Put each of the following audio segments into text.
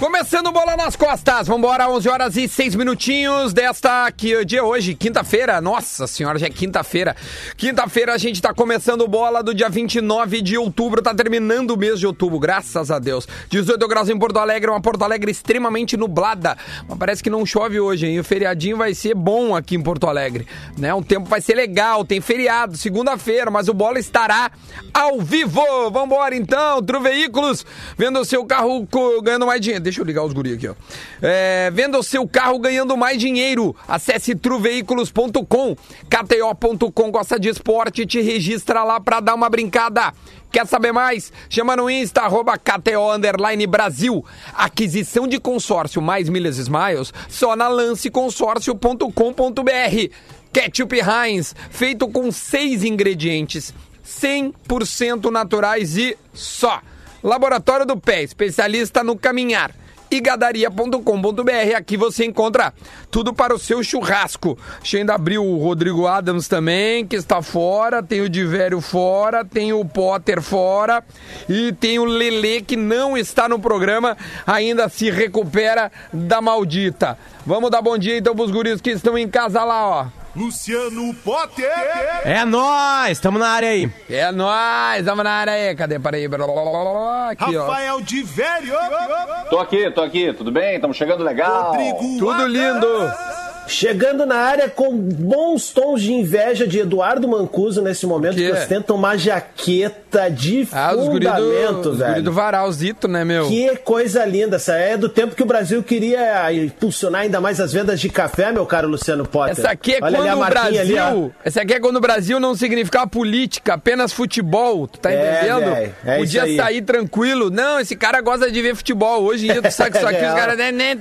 Começando bola nas costas, vambora, 11 horas e 6 minutinhos desta que dia hoje, quinta-feira. Nossa senhora, já é quinta-feira. Quinta-feira a gente tá começando bola do dia 29 de outubro, tá terminando o mês de outubro, graças a Deus. 18 graus em Porto Alegre, uma Porto Alegre extremamente nublada. Mas parece que não chove hoje, hein? O feriadinho vai ser bom aqui em Porto Alegre, né? O tempo vai ser legal, tem feriado, segunda-feira, mas o bola estará ao vivo. Vambora então, Tru Veículos, vendo o seu carro ganhando mais dinheiro deixa eu ligar os guri aqui, ó. É, venda o seu carro ganhando mais dinheiro. Acesse truveículos.com, kto.com, gosta de esporte, te registra lá pra dar uma brincada. Quer saber mais? Chama no Insta, arroba KTO Underline Brasil. Aquisição de consórcio mais milhas Smiles, só na lanceconsórcio.com.br. Ketchup Heinz, feito com seis ingredientes, 100% naturais e só. Laboratório do Pé, especialista no caminhar e gadaria.com.br. Aqui você encontra tudo para o seu churrasco. Deixa eu ainda abrir o Rodrigo Adams também, que está fora, tem o Divério fora, tem o Potter fora e tem o Lele que não está no programa, ainda se recupera da maldita. Vamos dar bom dia então para os guris que estão em casa lá, ó. Luciano Potter. É nós, estamos na área aí. É nós, estamos na área aí. Cadê? Peraí. Aqui, Rafael ó. de Velho. Tô aqui, tô aqui. Tudo bem? Estamos chegando legal. Rodrigo Tudo lindo. Chegando na área com bons tons de inveja de Eduardo Mancuso nesse momento, que, que ostenta uma jaqueta de ah, fundamento, do, velho. Os do Varalzito, né, meu? Que coisa linda. Essa é do tempo que o Brasil queria impulsionar ainda mais as vendas de café, meu caro Luciano Potter. Essa aqui é Olha quando o Brasil... Ali, essa aqui é quando o Brasil não significar política, apenas futebol. Tu tá é, entendendo? Véio, é Podia sair tranquilo. Não, esse cara gosta de ver futebol. Hoje em dia tu sabe que isso aqui, os caras... Né, né,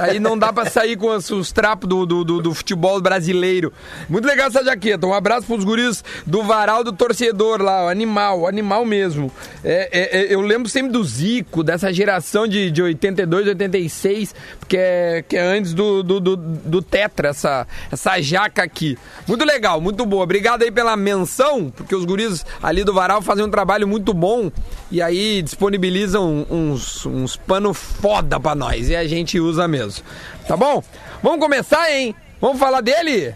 Aí não não dá pra sair com os, os trapos do, do, do, do, futebol brasileiro. Muito legal essa jaqueta. Um abraço pros guris do Varal do Torcedor lá, animal, animal mesmo. É, é, é, eu lembro sempre do Zico, dessa geração de, de 82, 86, que é, que é antes do, do, do, do Tetra, essa, essa jaca aqui. Muito legal, muito boa. Obrigado aí pela menção, porque os guris ali do Varal fazem um trabalho muito bom e aí disponibilizam uns, uns pano foda pra nós e a gente usa mesmo. Tá bom? Vamos começar, hein? Vamos falar dele?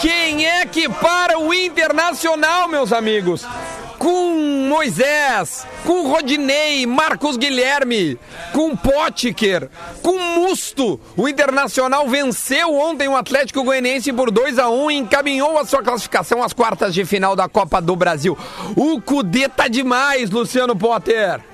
Quem é que para o Internacional, meus amigos? Com Moisés, com Rodinei, Marcos Guilherme, com Potker, com Musto. O Internacional venceu ontem o Atlético Goianiense por 2 a 1 e encaminhou a sua classificação às quartas de final da Copa do Brasil. O Cudê tá demais, Luciano Potter.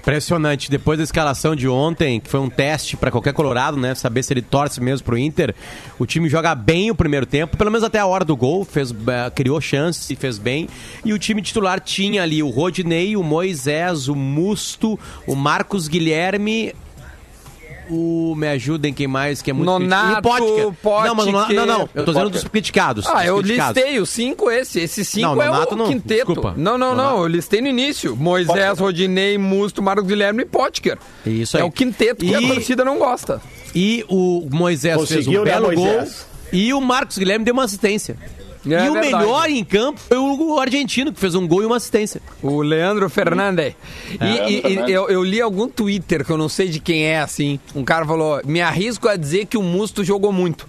Impressionante. Depois da escalação de ontem, que foi um teste para qualquer Colorado, né? Saber se ele torce mesmo pro Inter. O time joga bem o primeiro tempo, pelo menos até a hora do gol, fez, uh, criou chances e fez bem. E o time titular tinha ali o Rodinei, o Moisés, o Musto, o Marcos Guilherme, o Me Ajudem, quem mais, que é muito Nonato, criticado. Não, mas não, não, não, eu tô dizendo dos criticados. Ah, dos eu criticados. listei os cinco esse. Esse cinco não, é o não, quinteto. Desculpa. Não, não, não, eu listei no início. Moisés, Potker. Rodinei, Musto, Marcos Guilherme e Potker. Isso aí. É o quinteto que e... a torcida não gosta. E o Moisés Conseguiu, fez um belo gol. E o Marcos Guilherme deu uma assistência. É, e o melhor em campo foi o argentino, que fez um gol e uma assistência. O Leandro Fernandes. É. E, e, e eu, eu, li algum Twitter, que eu não sei de quem é, assim. Um cara falou: me arrisco a dizer que o Musto jogou muito.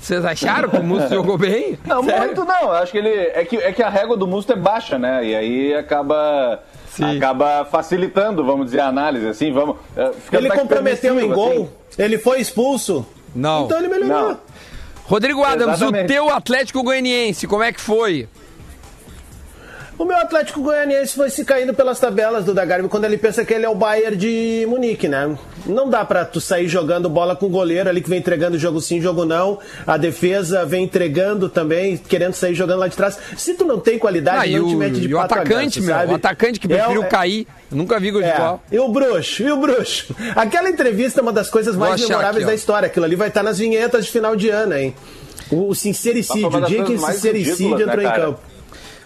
Vocês acharam que o Musto jogou bem? Não, Sério? muito não. Acho que ele. É que, é que a régua do Musto é baixa, né? E aí acaba. Sim. Acaba facilitando, vamos dizer, a análise, assim, vamos... É, ele comprometeu em gol? Assim. Ele foi expulso? Não. Então ele melhorou. Não. Rodrigo Adams, Exatamente. o teu Atlético Goianiense, como é que foi? O meu Atlético Goianiense foi se caindo pelas tabelas do Dagarbi quando ele pensa que ele é o Bayern de Munique, né? Não dá pra tu sair jogando bola com o goleiro ali que vem entregando jogo sim, jogo não. A defesa vem entregando também, querendo sair jogando lá de trás. Se tu não tem qualidade, ah, não o, te mete de e o atacante, meu, sabe? o atacante que preferiu é, cair. Nunca vi gol de é. E o bruxo, e o bruxo. Aquela entrevista é uma das coisas mais memoráveis aqui, da história. Aquilo ali vai estar nas vinhetas de final de ano, hein? O, o sincericídio, o dia que o sincericídio né, entrou né, em campo.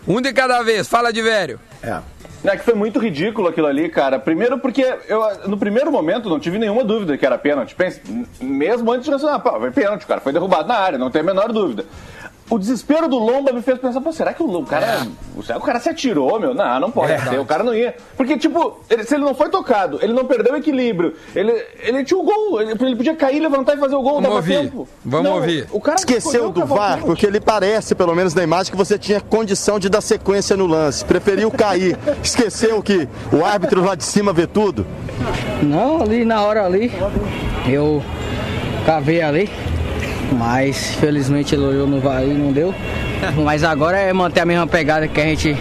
Um de cada vez, fala de velho. É. É que foi muito ridículo aquilo ali, cara. Primeiro porque eu, no primeiro momento, não tive nenhuma dúvida que era pênalti. Pensa, mesmo antes de ah, pô, foi pênalti, cara. Foi derrubado na área, não tem a menor dúvida o desespero do Lomba me fez pensar, pô, será que o cara. É. Será que o cara se atirou, meu? Não, não pode é ser. O cara não ia. Porque, tipo, ele, se ele não foi tocado, ele não perdeu o equilíbrio, ele, ele tinha o gol, ele, ele podia cair, levantar e fazer o gol, Vamos ouvir. tempo. Vamos não, ouvir. O cara esqueceu do VAR, porque ele parece, pelo menos na imagem, que você tinha condição de dar sequência no lance. Preferiu cair. Esqueceu que o árbitro lá de cima vê tudo? Não, ali na hora ali, eu cavei ali, mas felizmente ele olhou no VAR e não deu. Mas agora é manter a mesma pegada que a gente.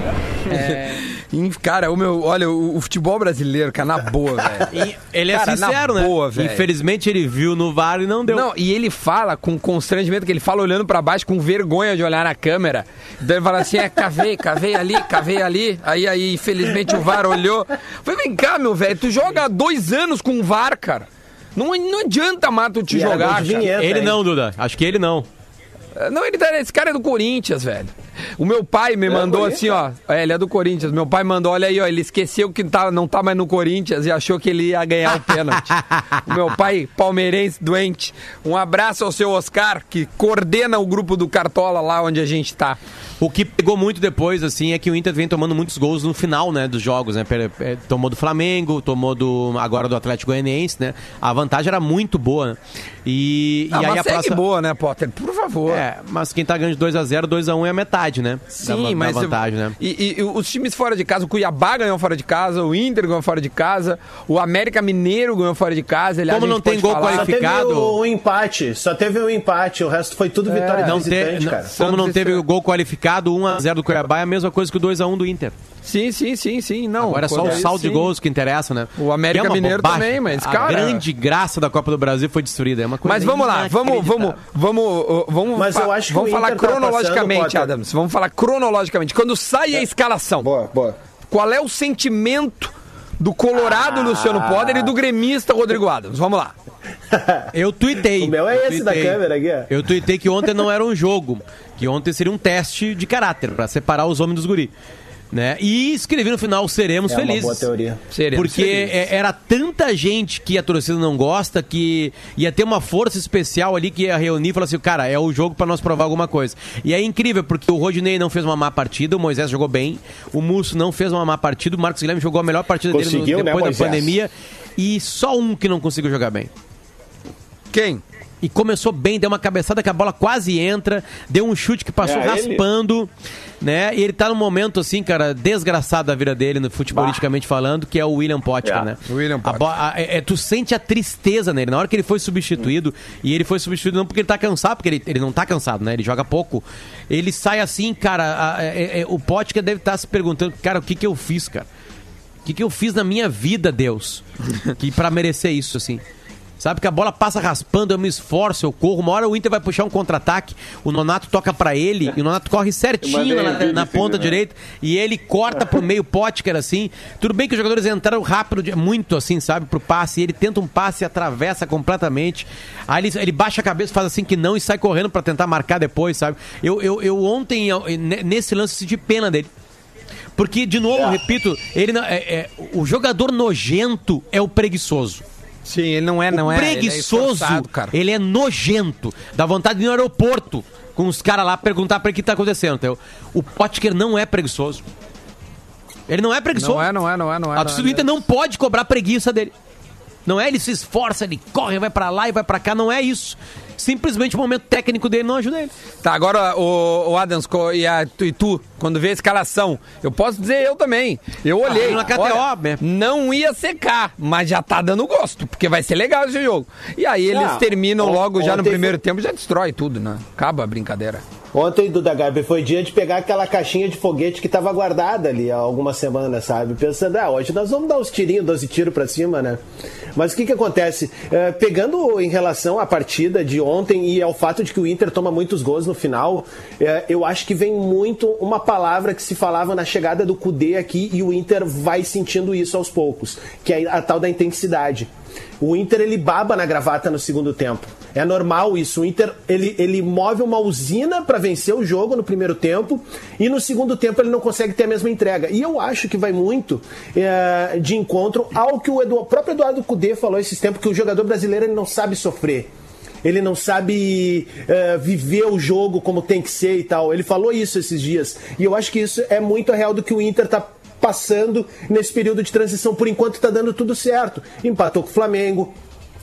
É... Cara, o meu, olha, o, o futebol brasileiro, cara, na boa, velho. Ele é cara, sincero, né? Boa, Infelizmente ele viu no VAR e não deu. Não, e ele fala com constrangimento, que ele fala olhando para baixo com vergonha de olhar na câmera. Então ele fala assim: é, cavei, cavei ali, cavei ali. Aí, aí, infelizmente o VAR olhou. Falei, vem cá, meu velho, tu joga há dois anos com o VAR, cara. Não, não adianta, Mato, te e jogar. Vinheta, ele hein? não, Duda. Acho que ele não. É, não, ele tá, esse cara é do Corinthians, velho. O meu pai me é mandou assim, ó. É, ele é do Corinthians. Meu pai mandou, olha aí, ó. Ele esqueceu que tá, não tá mais no Corinthians e achou que ele ia ganhar o pênalti. o meu pai, palmeirense, doente. Um abraço ao seu Oscar, que coordena o grupo do Cartola lá onde a gente tá. O que pegou muito depois, assim, é que o Inter vem tomando muitos gols no final, né, dos jogos, né? É, tomou do Flamengo, tomou do agora do Atlético Goianiense, né? A vantagem era muito boa. Né? E, ah, e aí a próxima... boa, né, Potter? Por favor. É, mas quem tá ganhando de 2 a 0 2 a 1 é a metade, né? Sim, da, mas da vantagem, né? E, e, os times fora de casa, o Cuiabá ganhou fora de casa, o Inter ganhou fora de casa, o América Mineiro ganhou fora de casa. Aliás, Como não tem gol falar... qualificado, só teve um empate, só teve um empate, o resto foi tudo vitória é, não visitante, te, cara. Como não teve o gol qualificado, 1 a 0 do Cuiabá é a mesma coisa que o 2x1 do Inter. Sim, sim, sim, sim. Não, Agora é só o saldo de gols que interessa, né? O América é Mineiro bobagem. também, mas, cara. A grande graça da Copa do Brasil foi destruída. É uma coisa Mas vamos lá, vamos, vamos, vamos, vamos, mas eu acho que vamos falar cronologicamente, tá Adams. Vamos falar cronologicamente. Quando sai a é. escalação. Boa, boa. Qual é o sentimento do Colorado ah. Luciano Poder e do gremista Rodrigo Adams? Vamos lá. Eu tuitei. O meu é esse tuitei, da câmera aqui. Eu tuitei que ontem não era um jogo, que ontem seria um teste de caráter para separar os homens dos guri. Né? E escrevi no final, seremos é felizes. Uma boa teoria. Seremos porque felizes. É, era tanta gente que a torcida não gosta que ia ter uma força especial ali que ia reunir e falar assim: cara, é o jogo para nós provar alguma coisa. E é incrível porque o Rodinei não fez uma má partida, o Moisés jogou bem, o Musso não fez uma má partida, o Marcos Guilherme jogou a melhor partida Conseguiu, dele no, depois né, da pandemia e só um que não conseguiu jogar bem. Quem? E começou bem, deu uma cabeçada que a bola quase entra, deu um chute que passou é raspando, ele. né? E ele tá num momento, assim, cara, desgraçado da vida dele, no futebolisticamente bah. falando, que é o William Potker, é. né? William Potker. É, é, tu sente a tristeza nele. Na hora que ele foi substituído, hum. e ele foi substituído não porque ele tá cansado, porque ele, ele não tá cansado, né? Ele joga pouco. Ele sai assim, cara, a, é, é, o Potker deve estar tá se perguntando, cara, o que que eu fiz, cara? O que que eu fiz na minha vida, Deus? que para merecer isso, assim. Sabe que a bola passa raspando, eu me esforço, eu corro. Uma hora o Inter vai puxar um contra-ataque, o Nonato toca para ele, e o Nonato corre certinho na, na ponta direita, e ele corta pro meio pote, que era assim. Tudo bem que os jogadores entraram rápido, muito assim, sabe, pro passe, e ele tenta um passe e atravessa completamente. Aí ele, ele baixa a cabeça, faz assim que não e sai correndo para tentar marcar depois, sabe? Eu, eu, eu ontem, nesse lance, senti pena dele. Porque, de novo, é. repito, ele é, é, o jogador nojento é o preguiçoso. Sim, ele não é, não o é. Preguiçoso, ele é, cara. ele é nojento. Dá vontade de ir no aeroporto com os caras lá perguntar pra ele o que tá acontecendo. Então, o Potker não é preguiçoso. Ele não é preguiçoso. Não é, não é, não é, não é. A torcida do Inter não pode cobrar preguiça dele. Não é ele se esforça, ele corre, vai para lá e vai para cá, não é isso simplesmente o momento técnico dele não ajuda ele. Tá, agora o, o Adams e, a, e tu, quando vê a escalação, eu posso dizer eu também. Eu ah, olhei. Ah, KTO, olha, né? não ia secar, mas já tá dando gosto, porque vai ser legal esse jogo. E aí eles ah, terminam logo já no primeiro foi... tempo, já destrói tudo, né? Acaba a brincadeira. Ontem, Duda Gabi, foi dia de pegar aquela caixinha de foguete que estava guardada ali há algumas semanas, sabe? Pensando, ah, hoje nós vamos dar uns tirinhos, 12 tiros para cima, né? Mas o que que acontece? É, pegando em relação à partida de ontem, e é o fato de que o Inter toma muitos gols no final, é, eu acho que vem muito uma palavra que se falava na chegada do Cudê aqui e o Inter vai sentindo isso aos poucos, que é a tal da intensidade. O Inter ele baba na gravata no segundo tempo. É normal isso. O Inter ele, ele move uma usina para vencer o jogo no primeiro tempo e no segundo tempo ele não consegue ter a mesma entrega. E eu acho que vai muito é, de encontro ao que o, Edu, o próprio Eduardo Cudê falou esses tempos que o jogador brasileiro ele não sabe sofrer ele não sabe uh, viver o jogo como tem que ser e tal. Ele falou isso esses dias. E eu acho que isso é muito real do que o Inter está passando nesse período de transição. Por enquanto está dando tudo certo. Empatou com o Flamengo,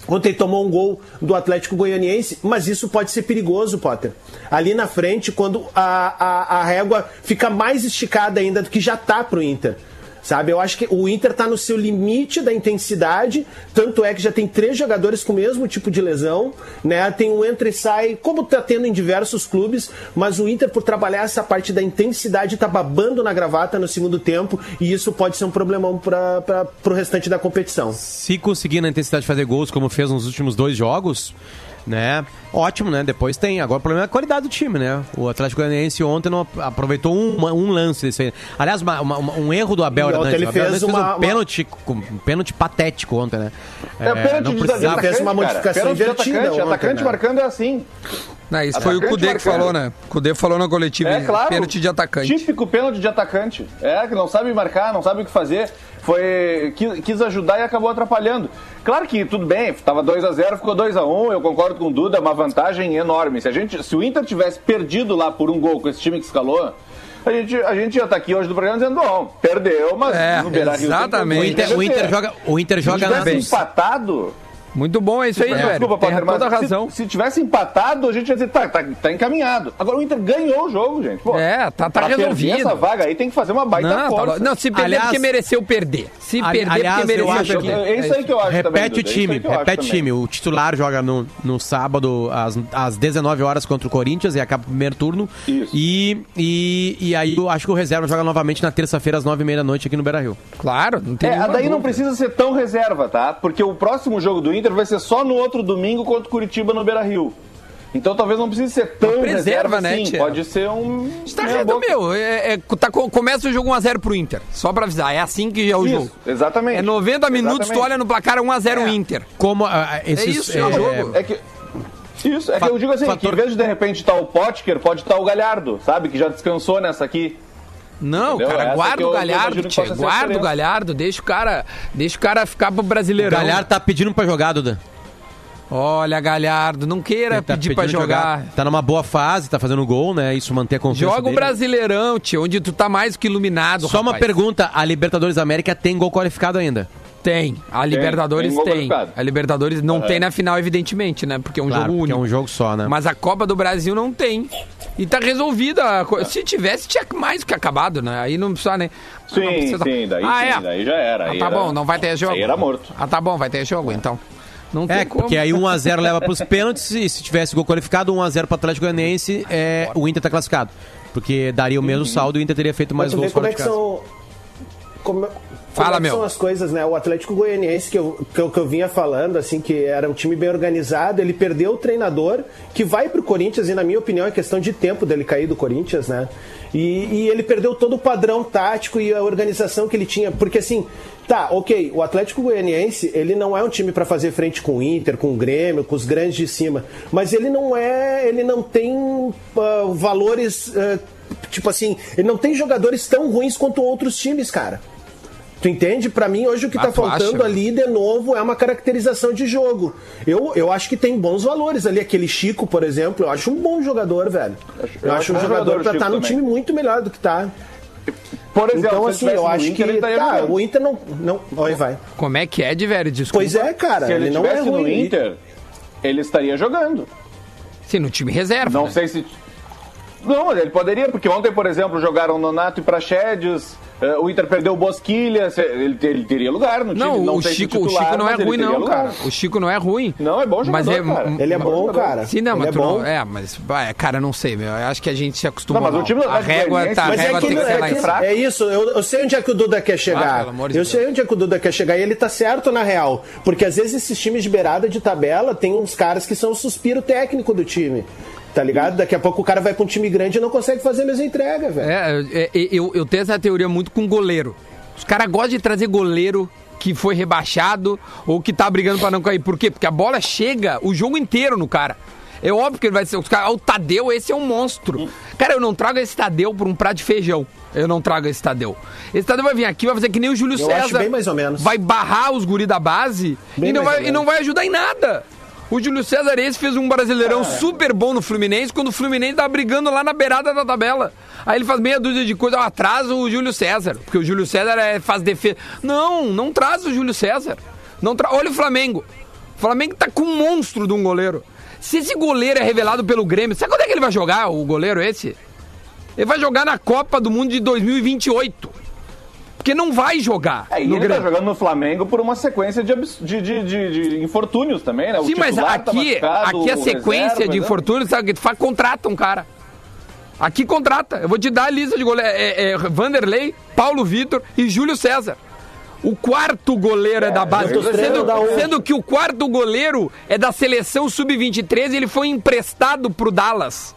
Ontem tomou um gol do Atlético Goianiense, mas isso pode ser perigoso, Potter. Ali na frente, quando a, a, a régua fica mais esticada ainda do que já tá pro Inter sabe? Eu acho que o Inter está no seu limite da intensidade, tanto é que já tem três jogadores com o mesmo tipo de lesão, né? Tem um entra e sai, como está tendo em diversos clubes, mas o Inter, por trabalhar essa parte da intensidade, está babando na gravata no segundo tempo e isso pode ser um problemão para o restante da competição. Se conseguir na intensidade fazer gols, como fez nos últimos dois jogos, né? Ótimo, né? Depois tem. Agora o problema é a qualidade do time, né? O Atlético Goianiense ontem não aproveitou um, um lance desse aí. Aliás, uma, uma, um erro do Abel Hernandes. Ele fez, uma, um pênalti, um pênalti patético ontem, né? É, é pênalti não precisava. Ele fez uma modificação invertida. Atacante, ontem, atacante né? marcando é assim. Não, isso foi o Cudê que falou, né? O Cudê falou na coletiva. É claro. Pênalti de atacante. Típico pênalti de atacante. É, que não sabe marcar, não sabe o que fazer. Foi, quis, ajudar e acabou atrapalhando. Claro que tudo bem, estava 2 a 0 ficou 2 a 1 eu concordo com o Duda, é uma vantagem enorme. Se, a gente, se o Inter tivesse perdido lá por um gol com esse time que escalou, a gente, a gente já está aqui hoje no programa dizendo, bom, perdeu, mas é, no Beira-Rio... Exatamente. O Inter, o Inter joga, o Inter joga na bem. empatado... Muito bom, é isso aí, é. velho. Desculpa, Tem Potter, toda a razão. Se, se, tivesse empatado, a gente ia dizer, tá, tá, tá encaminhado. Agora o Inter ganhou o jogo, gente. Pô, é, tá, tá resolvido. essa vaga aí tem que fazer uma baita não, tá força. Tá, não, se perder aliás, porque mereceu perder. Se ali, perder aliás, porque mereceu perder. É isso aí que eu acho Repete também, o time, repete o time. O titular joga no, no sábado às, às 19 horas contra o Corinthians e acaba o primeiro turno. Isso. E, e, e aí eu acho que o reserva joga novamente na terça-feira às 9h30 da noite aqui no Beira-Rio. Claro, não tem É, daí dúvida. não precisa ser tão reserva, tá? Porque o próximo jogo do Inter vai ser só no outro domingo contra o Curitiba no Beira Rio. Então talvez não precise ser tão preserva, reserva né, assim. tia? Pode ser um. Está reto, meu. É, é, tá, começa o jogo 1x0 pro Inter. Só pra avisar. É assim que é o Isso, jogo. Exatamente. É 90 minutos, exatamente. tu olha no placar 1x0 É. Inter. Como uh, esses, É isso, é o jogo. É que. Isso, é que eu digo assim, fator- que em vez de de repente estar o Potker, pode estar o Galhardo, sabe? Que já descansou nessa aqui. Não, Entendeu? cara, Essa guarda o Galhardo, Guarda o. Galhardo, deixa o cara, deixa o cara ficar pro O Brasileirão. Galhardo tá pedindo pra jogar, Duda. Olha, Galhardo, não queira tá pedir pra pedindo jogar. Tá numa boa fase, tá fazendo gol, né? Isso mantém a confiança Joga o dele. Brasileirão, tio, onde tu tá mais que iluminado, Só uma rapaz. pergunta, a Libertadores da América tem gol qualificado ainda? Tem. A Libertadores tem tem. A Libertadores não tem na final, evidentemente, né? Porque é um Claro, jogo único. é um jogo só, né? Mas a Copa do Brasil não tem. E tá resolvida. Se tivesse, tinha mais que acabado, né? Aí não precisa, né? Sim, não precisa- sim, daí ah, sim, é? daí já era. Ah, tá era- bom, não vai ter jogo. Aí era morto. Ah, tá bom, vai ter jogo, então. Não tem É, como. porque aí 1x0 leva pros pênaltis e se tivesse gol qualificado, 1x0 pro Atlético Goianiense, é, o Inter tá classificado. Porque daria o Uhum. mesmo saldo e o Inter teria feito mais gols como fora é de casa. são. Como, Fala, como é meu. são as coisas, né? O Atlético Goianiense, que eu, que, eu, que eu vinha falando, assim, que era um time bem organizado, ele perdeu o treinador, que vai pro Corinthians, e na minha opinião é questão de tempo dele cair do Corinthians, né? E, e ele perdeu todo o padrão tático e a organização que ele tinha, porque assim, tá, ok, o Atlético Goianiense, ele não é um time para fazer frente com o Inter, com o Grêmio, com os grandes de cima, mas ele não é, ele não tem ah, valores, ah, tipo assim, ele não tem jogadores tão ruins quanto outros times, cara. Tu entende? Pra mim, hoje o que Ah, tá faltando acha? ali, de novo, é uma caracterização de jogo. Eu, eu acho que tem bons valores ali. Aquele Chico, por exemplo, eu acho um bom jogador, velho. Eu, eu acho acho um jogador jogador, pra estar num também. time muito melhor do que tá. Por exemplo, Então, se assim, ele eu acho Inter, ele que. Tá, jogando. o Inter não. não oi, vai. Como é que é, de velho? Desculpa. Pois é, cara. Se ele não é estivesse no ruim. Inter, ele estaria jogando. Sim, no time reserva. Não né? sei se. Não, ele poderia, porque ontem, por exemplo, jogaram Nonato e Praxedes, o Inter perdeu o Bosquilha, ele, ele teria lugar no time. Não, não o Chico, o titular, Chico não é ruim, não, lugar. cara. O Chico não é ruim. Não, é bom jogador, Mas é, cara. Ele é bom, cara. Sim, não, Ele mas é bom. não, é, mas, cara, não sei, meu. Eu acho que a gente se acostumou. Não, mas o time do a Atlético régua, tá, a Mas é, régua que, tem que é, ser lá em cima. é isso, eu, eu sei onde é que o Duda quer Ah, chegar. pelo amor de eu Deus. sei onde é que o Duda quer chegar e ele tá certo na real. Porque às vezes esses times de beirada de tabela tem uns caras que são o suspiro técnico do time. Tá ligado? Daqui a pouco o cara vai pra um time grande e não consegue fazer a mesma entrega, velho. É, é, é, eu, eu tenho essa teoria muito com goleiro. Os caras gostam de trazer goleiro que foi rebaixado ou que tá brigando pra não cair. Por quê? Porque a bola chega o jogo inteiro no cara. É óbvio que ele vai ser. Os caras, ah, o Tadeu, esse é um monstro. Cara, eu não trago esse Tadeu por um prato de feijão. Eu não trago esse Tadeu. Esse Tadeu vai vir aqui, vai fazer que nem o Júlio Eu César. acho bem mais ou menos. Vai barrar os guri da base Bem e não, vai, e não vai ajudar em nada. O Júlio César esse fez um brasileirão super bom no Fluminense, quando o Fluminense tava brigando lá na beirada da tabela. Aí ele faz meia dúzia de coisa, ó, traz o Júlio César, porque o Júlio César é, faz defesa. Não, não traz o Júlio César. Não tra... Olha o Flamengo. O Flamengo tá com um monstro de um goleiro. Se esse goleiro é revelado pelo Grêmio, sabe quando é que ele vai jogar, o goleiro esse? Ele vai jogar na Copa do Mundo de 2028. Porque não vai jogar É, e no ele tá Grêmio. jogando no Flamengo por uma sequência de, de, de, de- de infortúnios também, né? O Sim, mas titular tá aqui, aqui a sequência reserva, de né? infortúnios, sabe? que tu faz, contrata um cara. Aqui contrata. Eu vou te dar a lista de goleiros. É, é Vanderlei, Paulo Vitor e Júlio César. O quarto goleiro é, da base. Sendo, da sendo que o quarto goleiro é da seleção sub-23 e ele foi emprestado pro Dallas.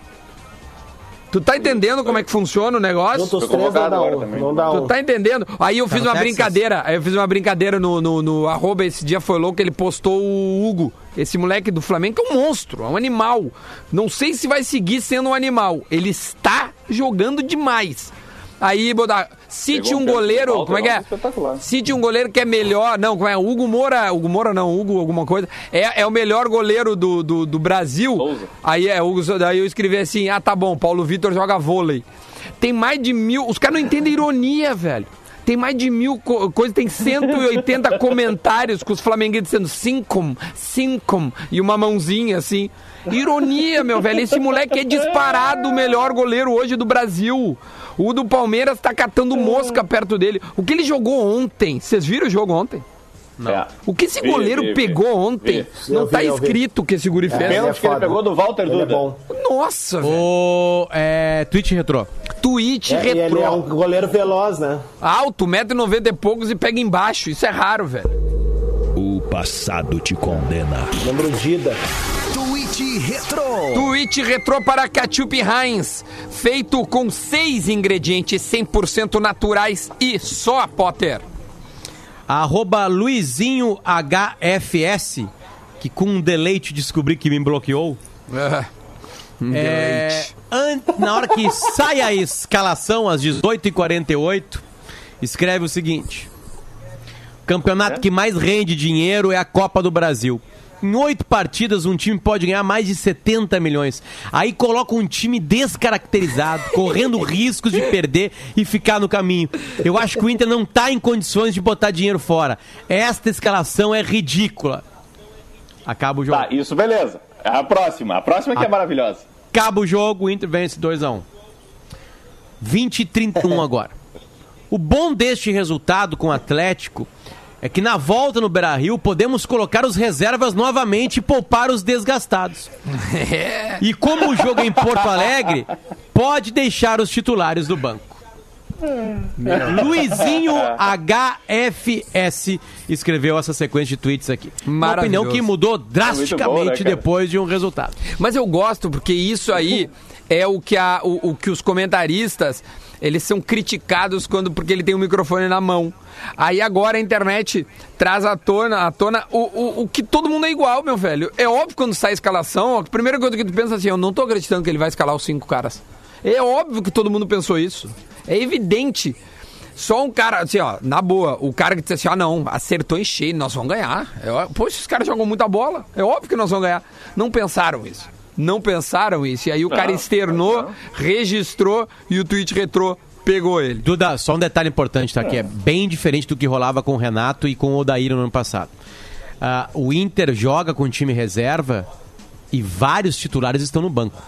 Tu tá entendendo como é que funciona o negócio? Juntos três não dá agora um. também. Não dá Tu tá entendendo? Aí eu fiz no uma Texas. brincadeira. Aí eu fiz uma brincadeira no, no, no arroba esse dia foi louco, ele postou o Hugo. Esse moleque do Flamengo que é um monstro, é um animal. Não sei se vai seguir sendo um animal. Ele está jogando demais. Aí, botar, cite um goleiro, volta, como é que é? espetacular. Cite um goleiro que é melhor, não, como é? Hugo Moura, Hugo Moura não, Hugo alguma coisa. É, é o melhor goleiro do, do, do Brasil. Souza. Aí é, Hugo, daí eu escrevi assim, ah, tá bom, Paulo Vitor joga vôlei. Tem mais de mil, os caras não entendem ironia, velho. Tem mais de mil co coisas, tem 180 comentários com os flamenguistas dizendo cinco, cinco, e uma mãozinha assim. Ironia, meu velho. Esse moleque é disparado o melhor goleiro hoje do Brasil. O do Palmeiras tá catando mosca perto dele. O que ele jogou ontem? Vocês viram o jogo ontem? É. O que esse Vi, goleiro vi, vi. pegou ontem? Vi. Não tá vi, vi. escrito que esse guri fez. ele é Pênalti que ele pegou do Walter Ele é Duda. bom. Nossa, velho. O é, tweet retrô. Tweet É, e ele retrô. é um goleiro veloz, né? Alto, 1,90m e poucos e pega embaixo. Isso é raro, velho. O passado te condena. Lembra o Dida. Tweet Retro. Tweet retrô para Ketchup Heinz. Feito com seis ingredientes 100% naturais e só, Potter. Arroba Luizinho HFS, que com um deleite descobri que me bloqueou. Um É, deleite. an- na hora que sai a escalação, às 18h48, escreve o seguinte: o campeonato que mais rende dinheiro é a Copa do Brasil. Em oito partidas, um time pode ganhar mais de 70 milhões. Aí coloca um time descaracterizado, correndo riscos de perder e ficar no caminho. Eu acho que o Inter não está em condições de botar dinheiro fora. Esta escalação é ridícula. Acaba o jogo. Tá, isso beleza. É a próxima. A próxima que é maravilhosa. Acaba o jogo, o Inter vence 2x1. 20 e 31 agora. O bom deste resultado com o Atlético é que na volta no Beira-Rio podemos colocar os reservas novamente e poupar os desgastados. E como o jogo é em Porto Alegre, pode deixar os titulares do banco. Luizinho HFS escreveu essa sequência de tweets aqui. Uma opinião que mudou bom, né, drasticamente cara? depois de um resultado. Mas eu gosto porque isso aí é o que, a, o, o que os comentaristas eles são criticados quando porque ele tem o microfone na mão. Aí agora a internet traz à tona, à tona o, o, o que todo mundo é igual, meu velho. É óbvio quando sai a escalação, a primeira coisa que tu pensa assim, eu não tô acreditando que ele vai escalar os cinco caras. É óbvio que todo mundo pensou isso. É evidente. Só um cara, assim, ó, na boa, o cara que disse assim, ah, não, acertou em cheio, nós vamos ganhar. É, pô, esses caras jogam muita bola, é óbvio que nós vamos ganhar. Não pensaram isso. Não pensaram isso. E aí o cara Não, externou, registrou e o tweet retrô pegou ele. Duda, só um detalhe importante, tá? Que é bem diferente do que rolava com o Renato e com o Odair no ano passado. Ah, o Inter joga com time reserva e vários titulares estão no banco.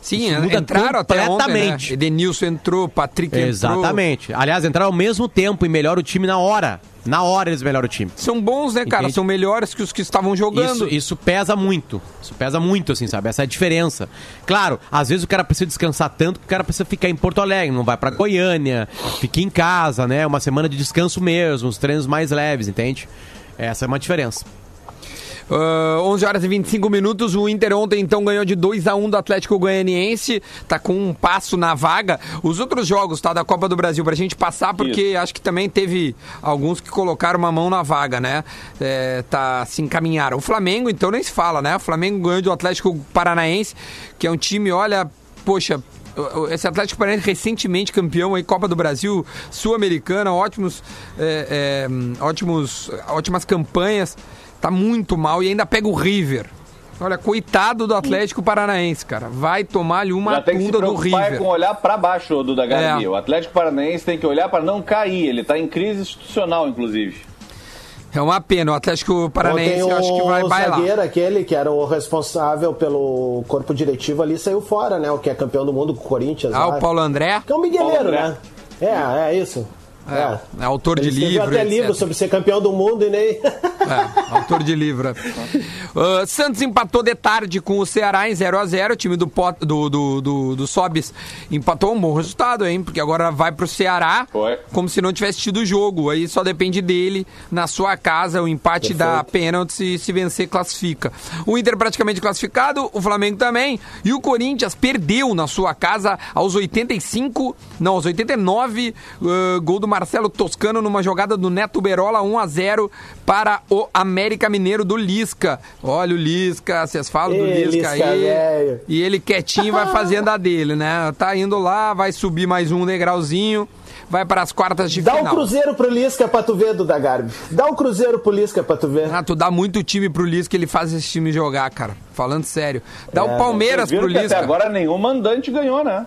Sim, Isso muda entraram até ontem, né? completamente. Edenilson entrou, Patrick entrou. Exatamente. Aliás, entraram ao mesmo tempo e melhora o time na hora. Na hora eles melhoram o time. São bons, né, cara? Entende? São melhores que os que estavam jogando. Isso, isso pesa muito. Isso pesa muito, assim, sabe? Essa é a diferença. Claro, às vezes o cara precisa descansar tanto que o cara precisa ficar em Porto Alegre, não vai pra Goiânia, fica em casa, né? Uma semana de descanso mesmo, os treinos mais leves, entende? Essa é uma diferença. Uh, 11 horas e 25 minutos. O Inter ontem então ganhou de 2 a 1 do Atlético Goianiense. Tá com um passo na vaga. Os outros jogos, tá? Da Copa do Brasil, pra gente passar, porque acho que também teve alguns que colocaram uma mão na vaga, né? É, tá, se encaminharam. O Flamengo, então, nem se fala, né? O Flamengo ganhou do Atlético Paranaense, que é um time, olha, poxa, esse Atlético Paranaense recentemente campeão aí Copa do Brasil Sul-Americana ótimos é, é, ótimos ótimas campanhas tá muito mal e ainda pega o River olha coitado do Atlético Paranaense cara vai tomar-lhe uma Já tunda do é River com olhar para baixo do da Garbi. É. O Atlético Paranaense tem que olhar para não cair. Ele tá em crise institucional, inclusive. é uma pena o Atlético Paranaense Ontem eu acho que vai, o vai lá zagueiro, aquele que era o responsável pelo corpo diretivo ali, saiu fora, né? O que é campeão do mundo com o Corinthians. ah lá. o Paulo André Que é um migueleiro, né? É, é isso. É, é autor de Ele escreveu livro até etc. livro sobre ser campeão do mundo e nem. É, autor de livro. é. Uh, Santos empatou de tarde com o Ceará em 0x0. O time do, Pot, do, do, do, do Sobis empatou um bom resultado, hein? Porque agora vai pro Ceará Foi. como se não tivesse tido o jogo. Aí só depende dele na sua casa. O empate dá pênalti se, se vencer, classifica. O Inter praticamente classificado, o Flamengo também. E o Corinthians perdeu na sua casa aos 85, não, aos 89. uh, gol do Marcelo Toscano numa jogada do Neto Berola, 1x0 para o América Mineiro do Lisca. Olha o Lisca, vocês falam do Ê, Lisca, Lisca, aí. velho. E ele quietinho vai fazendo a dele, né? Tá indo lá, vai subir mais um degrauzinho, vai para as quartas de Dá um final. cruzeiro pro Lisca pra tu ver, Duda Garbi. Dá um cruzeiro pro Lisca pra tu ver. Ah, tu dá muito time pro Lisca, ele faz esse time jogar, cara. Falando sério. Dá É, o Palmeiras Vocês viram pro Lisca. até agora nenhum mandante ganhou, né?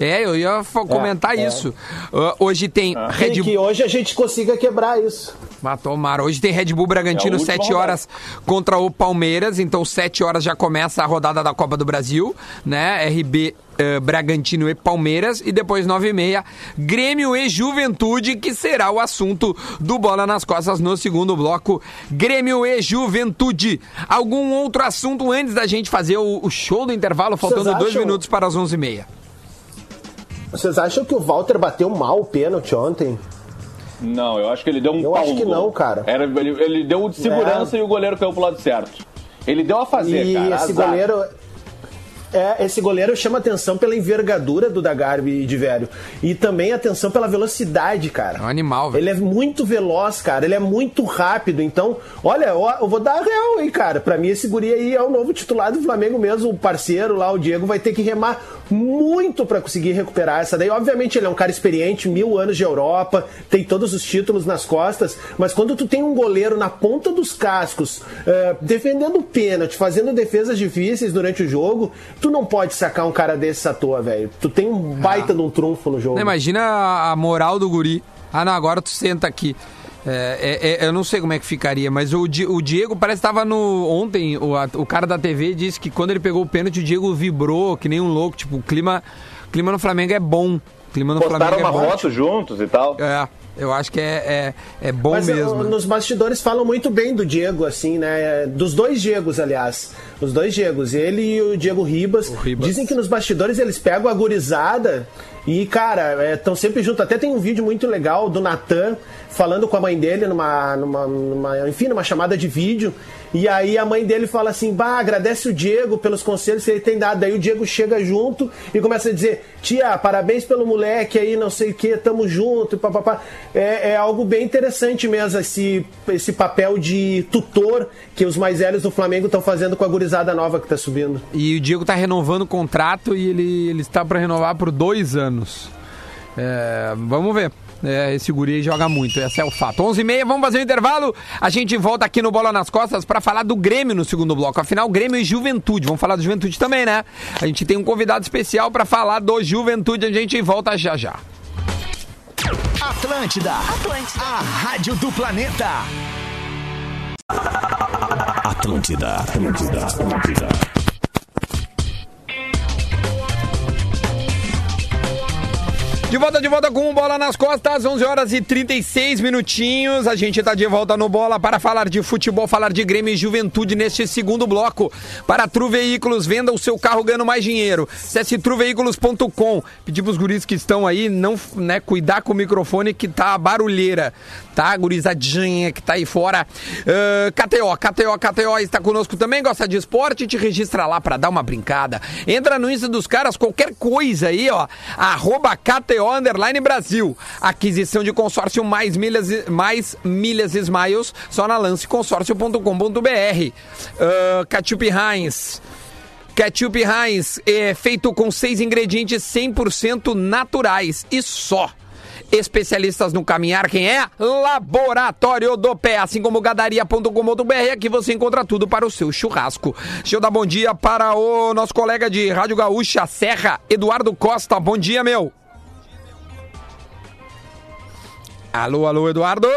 É, eu ia fa- comentar isso. Ah, hoje tem Que, Red Bull. que hoje a gente consiga quebrar isso. Ah, tomara. Hoje tem Red Bull É Bragantino, última 7 horas contra o Palmeiras. Então, 7 horas já começa a rodada da Copa do Brasil, né? RB eh, Bragantino e Palmeiras. E depois, 9 e meia, Grêmio e Juventude, que será o assunto do Bola nas Costas no segundo bloco. Grêmio e Juventude. Algum outro assunto antes da gente fazer o, o show do intervalo, faltando dois minutos para as 11 e meia. Vocês acham que o Walter bateu mal o pênalti ontem? Não, eu acho que ele deu um Eu acho que não, cara. Era, ele, ele deu o de segurança É. e o goleiro caiu pro lado certo. Ele deu a fazer, E cara. esse azar. goleiro. É, esse goleiro chama atenção pela envergadura do Dagarbi de velho. E também atenção pela velocidade, cara. É um animal, velho. Ele é muito veloz, cara. Ele é muito rápido. Então, olha, ó, eu vou dar a real aí, cara. Pra mim, esse guri aí é o novo titular do Flamengo mesmo. O parceiro lá, o Diego, vai ter que remar muito pra conseguir recuperar essa daí. Obviamente, ele é um cara experiente, mil anos de Europa, tem todos os títulos nas costas. Mas quando tu tem um goleiro na ponta dos cascos, eh, defendendo o pênalti, fazendo defesas difíceis durante o jogo, tu não pode sacar um cara desse à toa, velho. Tu tem um baita de um trunfo no jogo. Não, imagina a moral do guri. Ah, não, agora tu senta aqui. É, é, é, eu não sei como é que ficaria, mas o, Di- o Diego parece que estava no. Ontem, o, a- o cara da TV disse que quando ele pegou o pênalti, o Diego vibrou, que nem um louco. Tipo, o clima, clima no Flamengo é bom. O clima no Postaram Flamengo uma é bom. foto juntos e tal. É, eu acho que é, é, é bom Mas mesmo. nos bastidores falam muito bem do Diego, assim, né? Dos dois Diegos, aliás. Os dois Diegos, ele e o Diego Ribas. Ribas. Dizem que nos bastidores eles pegam a gurizada e, cara, estão sempre juntos. Até tem um vídeo muito legal do Natan falando com a mãe dele numa, numa, numa- enfim, numa chamada de vídeo. E aí a mãe dele fala assim: bah, agradece o Diego pelos conselhos que ele tem dado. Daí o Diego chega junto e começa a dizer: tia, parabéns pelo moleque aí, não sei o que, tamo junto, papapá. É, é algo bem interessante mesmo, esse, esse papel de tutor que os mais velhos do Flamengo estão fazendo com a gurizada nova que tá subindo. E o Diego tá renovando o contrato e ele, ele está para renovar por dois anos. É, vamos ver. É, esse guri joga muito, esse é o fato. 11h30, vamos fazer um intervalo. A gente volta aqui no Bola nas Costas para falar do Grêmio no segundo bloco. Afinal, Grêmio e Juventude. Vamos falar do Juventude também, né? A gente tem um convidado especial para falar do Juventude. A gente volta já já. Atlântida. Atlântida. A rádio do planeta. Atlântida, Atlântida, Atlântida. De volta, de volta com bola nas costas, 11 horas e 36 minutinhos. A gente tá de volta no bola para falar de futebol, falar de Grêmio e Juventude neste segundo bloco. Para Tru Veículos, venda o seu carro ganhando mais dinheiro. Acesse truveículos.com. Pedir pros guris que estão aí, não, né, cuidar com o microfone que tá barulheira, tá? Gurizadinha que tá aí fora. Uh, KTO, KTO, KTO está conosco também, gosta de esporte, te registra lá para dar uma brincada. Entra no Insta dos caras, qualquer coisa aí, ó. Arroba KTO Underline Brasil. Aquisição de consórcio mais milhas, mais milhas Smiles, só na lanceconsórcio.com.br. Uh, Ketchup Heinz. Ketchup Heinz é feito com seis ingredientes 100% naturais e só. Especialistas no caminhar, quem é? Laboratório do Pé, assim como gadaria.com.br, aqui você encontra tudo para o seu churrasco. Deixa eu dar bom dia para o nosso colega de Rádio Gaúcha Serra, Eduardo Costa. Bom dia, meu. Alô, alô, Eduardo.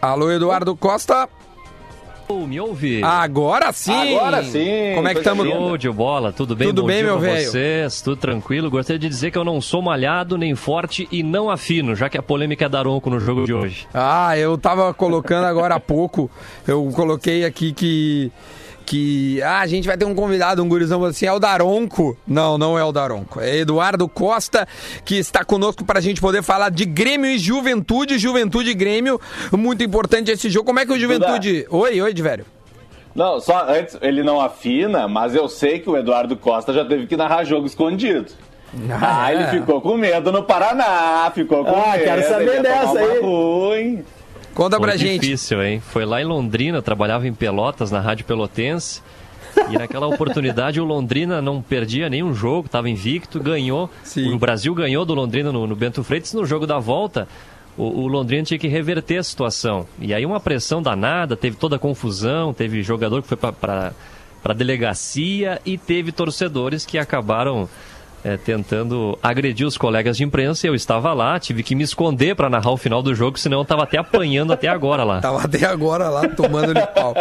Alô, Eduardo Costa. Me ouve? Agora sim! Agora sim! Como é que estamos? Show de bola, tudo bem? Tudo Bom bem, dia meu velho? vocês, tudo tranquilo. Gostaria de dizer que eu não sou malhado, nem forte e não afino, já que a polêmica é daronco no jogo de hoje. Ah, eu tava colocando agora há pouco, eu coloquei aqui que que ah, a gente vai ter um convidado, um gurizão assim, é o Daronco. Não, não é o Daronco. É Eduardo Costa, que está conosco para a gente poder falar de Grêmio e Juventude, Juventude e Grêmio. Muito importante esse jogo. Como é que o Juventude. Oi, oi, de velho. Não, só antes, ele não afina, mas eu sei que o Eduardo Costa já teve que narrar jogo escondido. Ah, ele ficou com medo no Paraná, ficou com Ah, medo. quero saber ele ia tomar dessa uma aí. ruim. Conta Foi pra gente. difícil, hein? Foi lá em Londrina, trabalhava em Pelotas, na Rádio Pelotense. E naquela oportunidade o Londrina não perdia nenhum jogo, estava invicto, ganhou. Sim. O Brasil ganhou do Londrina no, no Bento Freitas. No jogo da volta, o, o Londrina tinha que reverter a situação. E aí uma pressão danada, teve toda a confusão, teve jogador que foi para a delegacia e teve torcedores que acabaram é, tentando agredir os colegas de imprensa. Eu estava lá, tive que me esconder para narrar o final do jogo, senão eu estava até apanhando até agora lá. Tava até agora lá tomando-lhe pau.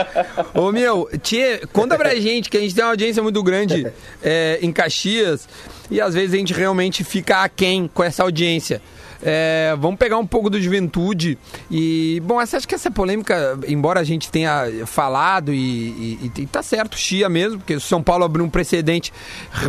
Ô meu, Tchê, conta pra gente que a gente tem uma audiência muito grande é, em Caxias e às vezes a gente realmente fica aquém com essa audiência. É, vamos pegar um pouco do juventude e, bom, você acha que essa polêmica, embora a gente tenha falado e, e, e tá certo, chia mesmo, porque o São Paulo abriu um precedente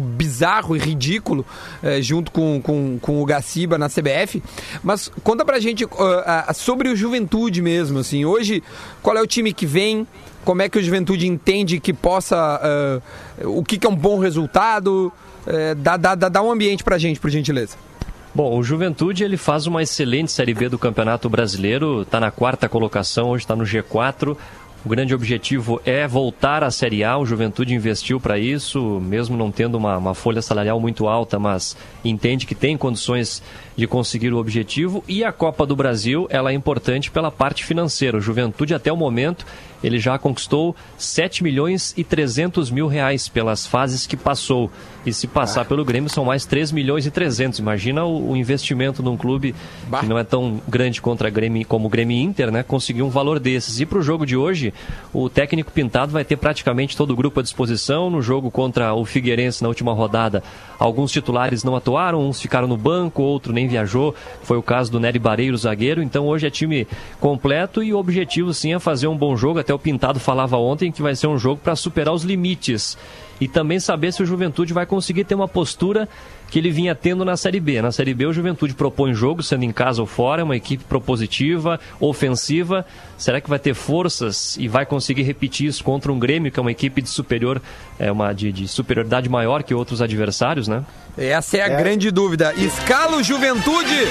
bizarro e ridículo é, junto com, com, com o Gaciba na CBF, mas conta pra gente ah, ah, sobre o juventude mesmo, assim, hoje, qual é o time que vem, como é que o Juventude entende que possa. ah, o que, que é um bom resultado? Dá, dá, dá, dá um ambiente pra gente, por gentileza. Bom, o Juventude ele faz uma excelente Série B do Campeonato Brasileiro, está na quarta colocação, hoje está no G4. O grande objetivo é voltar à Série A. O Juventude investiu para isso, mesmo não tendo uma, uma folha salarial muito alta, mas entende que tem condições de conseguir o objetivo. E a Copa do Brasil ela é importante pela parte financeira. O Juventude, até o momento, ele já conquistou 7 milhões e 300 mil reais pelas fases que passou. E se passar pelo Grêmio, são mais 3 milhões e 300. Imagina o, o investimento num clube Bah. que não é tão grande contra Grêmio, como o Grêmio Inter, né? Conseguir um valor desses. E para o jogo de hoje, o técnico Pintado vai ter praticamente todo o grupo à disposição. No jogo contra o Figueirense na última rodada, alguns titulares não atuaram, uns ficaram no banco, outro nem viajou. Foi o caso do Nery Bareiro, zagueiro. Então hoje é time completo e o objetivo sim é fazer um bom jogo. Até o Pintado falava ontem que vai ser um jogo para superar os limites e também saber se o Juventude vai conseguir ter uma postura que ele vinha tendo na Série B. Na Série B, o Juventude propõe jogo, sendo em casa ou fora, é uma equipe propositiva, ofensiva. Será que vai ter forças e vai conseguir repetir isso contra um Grêmio, que é uma equipe de superior, é uma de, de superioridade maior que outros adversários, né? Essa é a grande dúvida. Escala o Juventude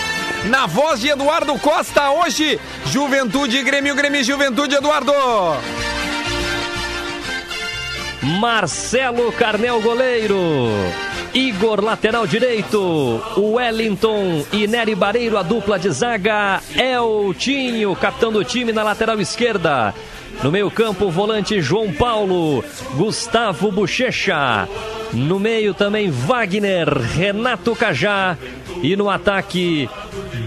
na voz de Eduardo Costa hoje. Juventude, Grêmio, Grêmio, Juventude, Eduardo. Marcelo Carnel goleiro. Igor lateral direito, Wellington e Nery Bareiro a dupla de zaga, Eltinho capitão do time na lateral esquerda. No meio campo, volante João Paulo, Gustavo Bochecha. No meio também Wagner, Renato Cajá. E no ataque,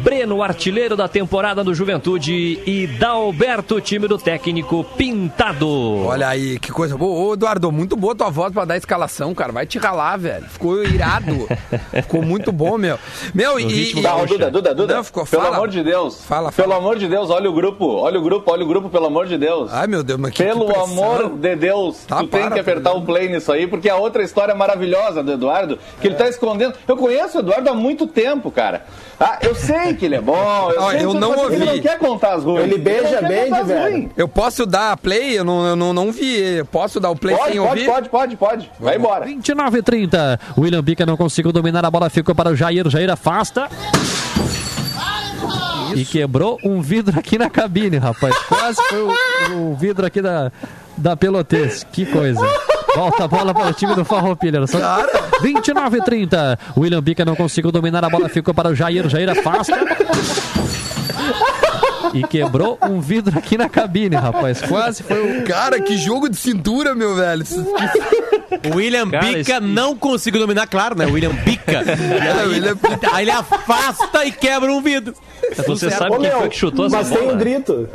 Breno, artilheiro da temporada do Juventude, e Dalberto, time do técnico Pintado. Olha aí, que coisa boa. Ô, Eduardo, muito boa tua voz pra dar a escalação, cara. Vai te ralar, velho. Ficou irado. ficou muito bom, meu. Meu, No e. e- da Não, Duda, Duda, Duda. Não, ficou- pelo fala. amor de Deus. Fala, Pelo fala. amor de Deus, olha o grupo. Olha o grupo, olha o grupo, pelo amor de Deus. Ai, meu Deus, mas que Pelo que amor de Deus, Tá, tu tem para, que apertar o play nisso aí, porque a outra história maravilhosa do Eduardo, que ele tá escondendo. Eu conheço o Eduardo há muito tempo, cara. Ah, eu sei que ele é bom. Eu, sei eu não mas Ele ouvi. não quer contar as ruins. Ele beija quer bem, as velho. Eu posso dar play? Eu não, eu não, não vi. Eu Posso dar o play Pode, sem pode, ouvir? pode, pode, pode. Vai embora. 29 e 30. William Bica não conseguiu dominar a bola, ficou para o Jair. Jair afasta. E quebrou um vidro aqui na cabine, rapaz. Quase foi o, o vidro aqui da, da Pelotense. Que coisa. Volta a bola para o time do Farroupilha. Só 29 e 30. William Bica não conseguiu dominar a bola, ficou para o Jair. Jair afasta. E quebrou um vidro aqui na cabine, rapaz. Quase foi o. Cara, que jogo de cintura, meu velho. O William Cara, Bica esse- não conseguiu dominar, claro, né? O William Bica. Aí, William aí ele afasta e quebra um vidro. Você sabe Ô, quem meu, foi que chutou essa mas bola? tem um grito.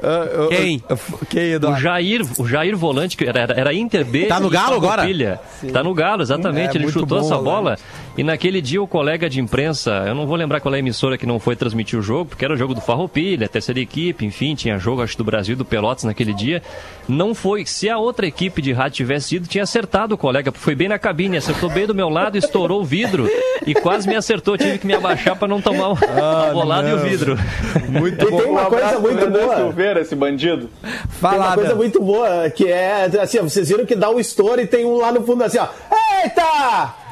Quem? Quem, O Eduardo? Jair, o Jair Volante, que era, era- Inter B. Tá no Galo agora? Tá no Galo, exatamente. É, Ele chutou bom, essa né? E naquele dia o colega de imprensa, eu não vou lembrar qual é a emissora que não foi transmitir o jogo, porque era o jogo do Farroupilha, terceira equipe, enfim, tinha jogo acho do Brasil e do Pelotas naquele dia. Não foi. Se a outra equipe de rádio tivesse ido, tinha acertado o colega, porque foi bem na cabine, acertou bem do meu lado, estourou o vidro e quase me acertou. Tive que me abaixar para não tomar o, a bolada e o vidro. Muito E tem uma coisa abraço pro muito boa. Silveira, esse bandido. Tem uma Fala, coisa muito boa, que é assim, ó, vocês viram que dá um estouro e tem um lá no fundo assim, ó. Eita!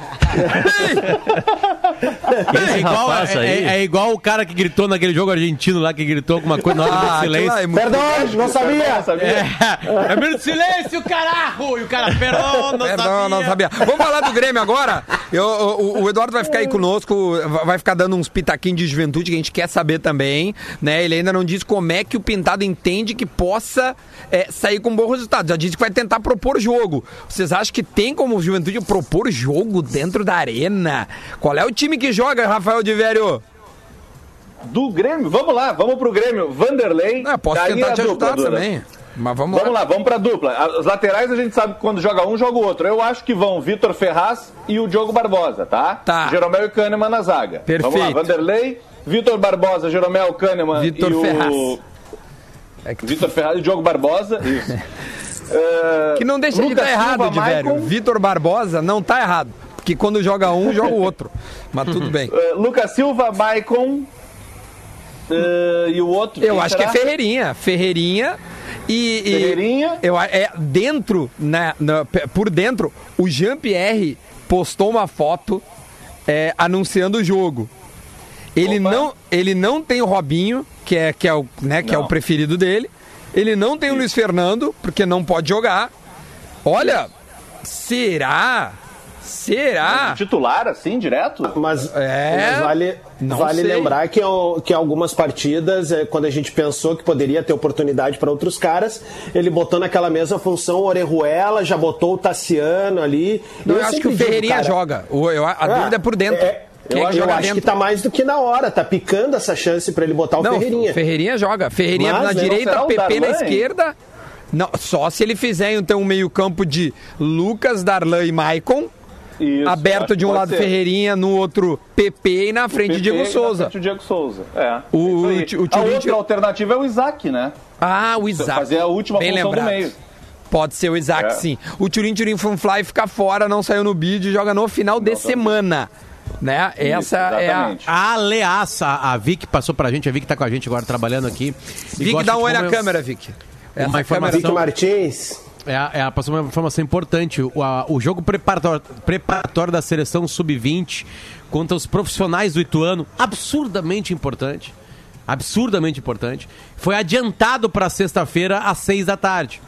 Esse É igual, rapaz é, aí. é- é igual o cara que gritou naquele jogo argentino lá, que gritou alguma coisa na hora Ah, do aquilo silêncio. lá é Perdão, não sabia! Sabia? É, é minuto de silêncio, caralho! E o cara, perdão, não Perdão, sabia. não sabia. Vamos falar do Grêmio agora? Eu- o, o Eduardo vai ficar aí conosco, vai ficar dando uns pitaquinhos de juventude que a gente quer saber também, né? Ele ainda não disse como é que o Pintado entende que possa é, sair com um bom resultado. Já disse que vai tentar propor jogo. Vocês acham que tem como juventude propor jogo dentro da arena? Qual é o time que joga, Rafael de Velho? Do Grêmio, vamos lá, vamos pro Grêmio. Vanderlei. Ah, posso tentar te dupla, ajudar Duda. também. Mas vamos, Vamos lá, vamos pra dupla. As laterais a gente sabe que quando joga um, joga o outro. Eu acho que vão Vitor Ferraz e o Diogo Barbosa, tá? Tá. Jeromel e Kahneman na zaga. Perfeito. Vamos lá, Vanderlei, Vitor Barbosa, Jeromel, Kahneman Vitor e o... Ferraz. É que- Vitor Ferraz e o Diogo Barbosa, isso. Que não deixa de Lucas estar errado, Silva, de velho. Vitor Barbosa não tá errado. Porque quando joga um, joga o outro. Mas tudo bem. é, Lucas Silva, Maicon é, e o outro. Eu acho que é será? Ferreirinha. Ferreirinha e. e- Ferreirinha. Eu, a- é, dentro, né, na- pe- por dentro, o Jean-Pierre postou uma foto é, anunciando o jogo. Ele Opa. não, ele não tem o Robinho, que é, que é, o, né, que é o preferido dele. Ele não tem o Luiz Fernando, porque não pode jogar. Olha, será? Será? Titular, assim, direto? Mas, É, mas vale, não vale sei. lembrar que, ao- que algumas partidas, é, quando a gente pensou que poderia ter oportunidade para outros caras, ele botou naquela mesma função o Orejuela, já botou o Tassiano ali. Eu, E acho que o Ferreirinha cara, joga. O- eu- a ah, dúvida é por dentro. é, Quem é eu que joga acho dentro? que tá mais do que na hora, tá picando essa chance para ele botar o Não, Ferreirinha. Ferreirinha joga. Ferreirinha Mas, na né, direita, PP na Darlan, esquerda. Não, só se ele fizer então um meio-campo de Lucas, Darlan e Maicon, Isso, aberto de um lado ser. Ferreirinha, no outro PP e na frente PP Diego na Souza. frente o Diego Souza. É. O- Isso aí. o o a outra alternativa é o Isaac, né? Ah, o Isaac. Fazer a última Bem função lembrado. do meio. Pode ser o Isaac, É. sim. O Turin Turin Funfly fica fora, não saiu no bid, joga no final de semana. Né? Essa é a. exatamente. A Leaça, a Vic passou pra gente, a Vic tá com a gente agora trabalhando aqui. Vic, dá um olho na como- câmera, Vic. Essa Uma informação- Vic Martins. É, é, ela passou uma informação importante. O, a- o jogo preparatório, preparatório da seleção sub-20 contra os profissionais do Ituano, absurdamente importante. Absurdamente importante. Foi adiantado para sexta-feira às seis da tarde.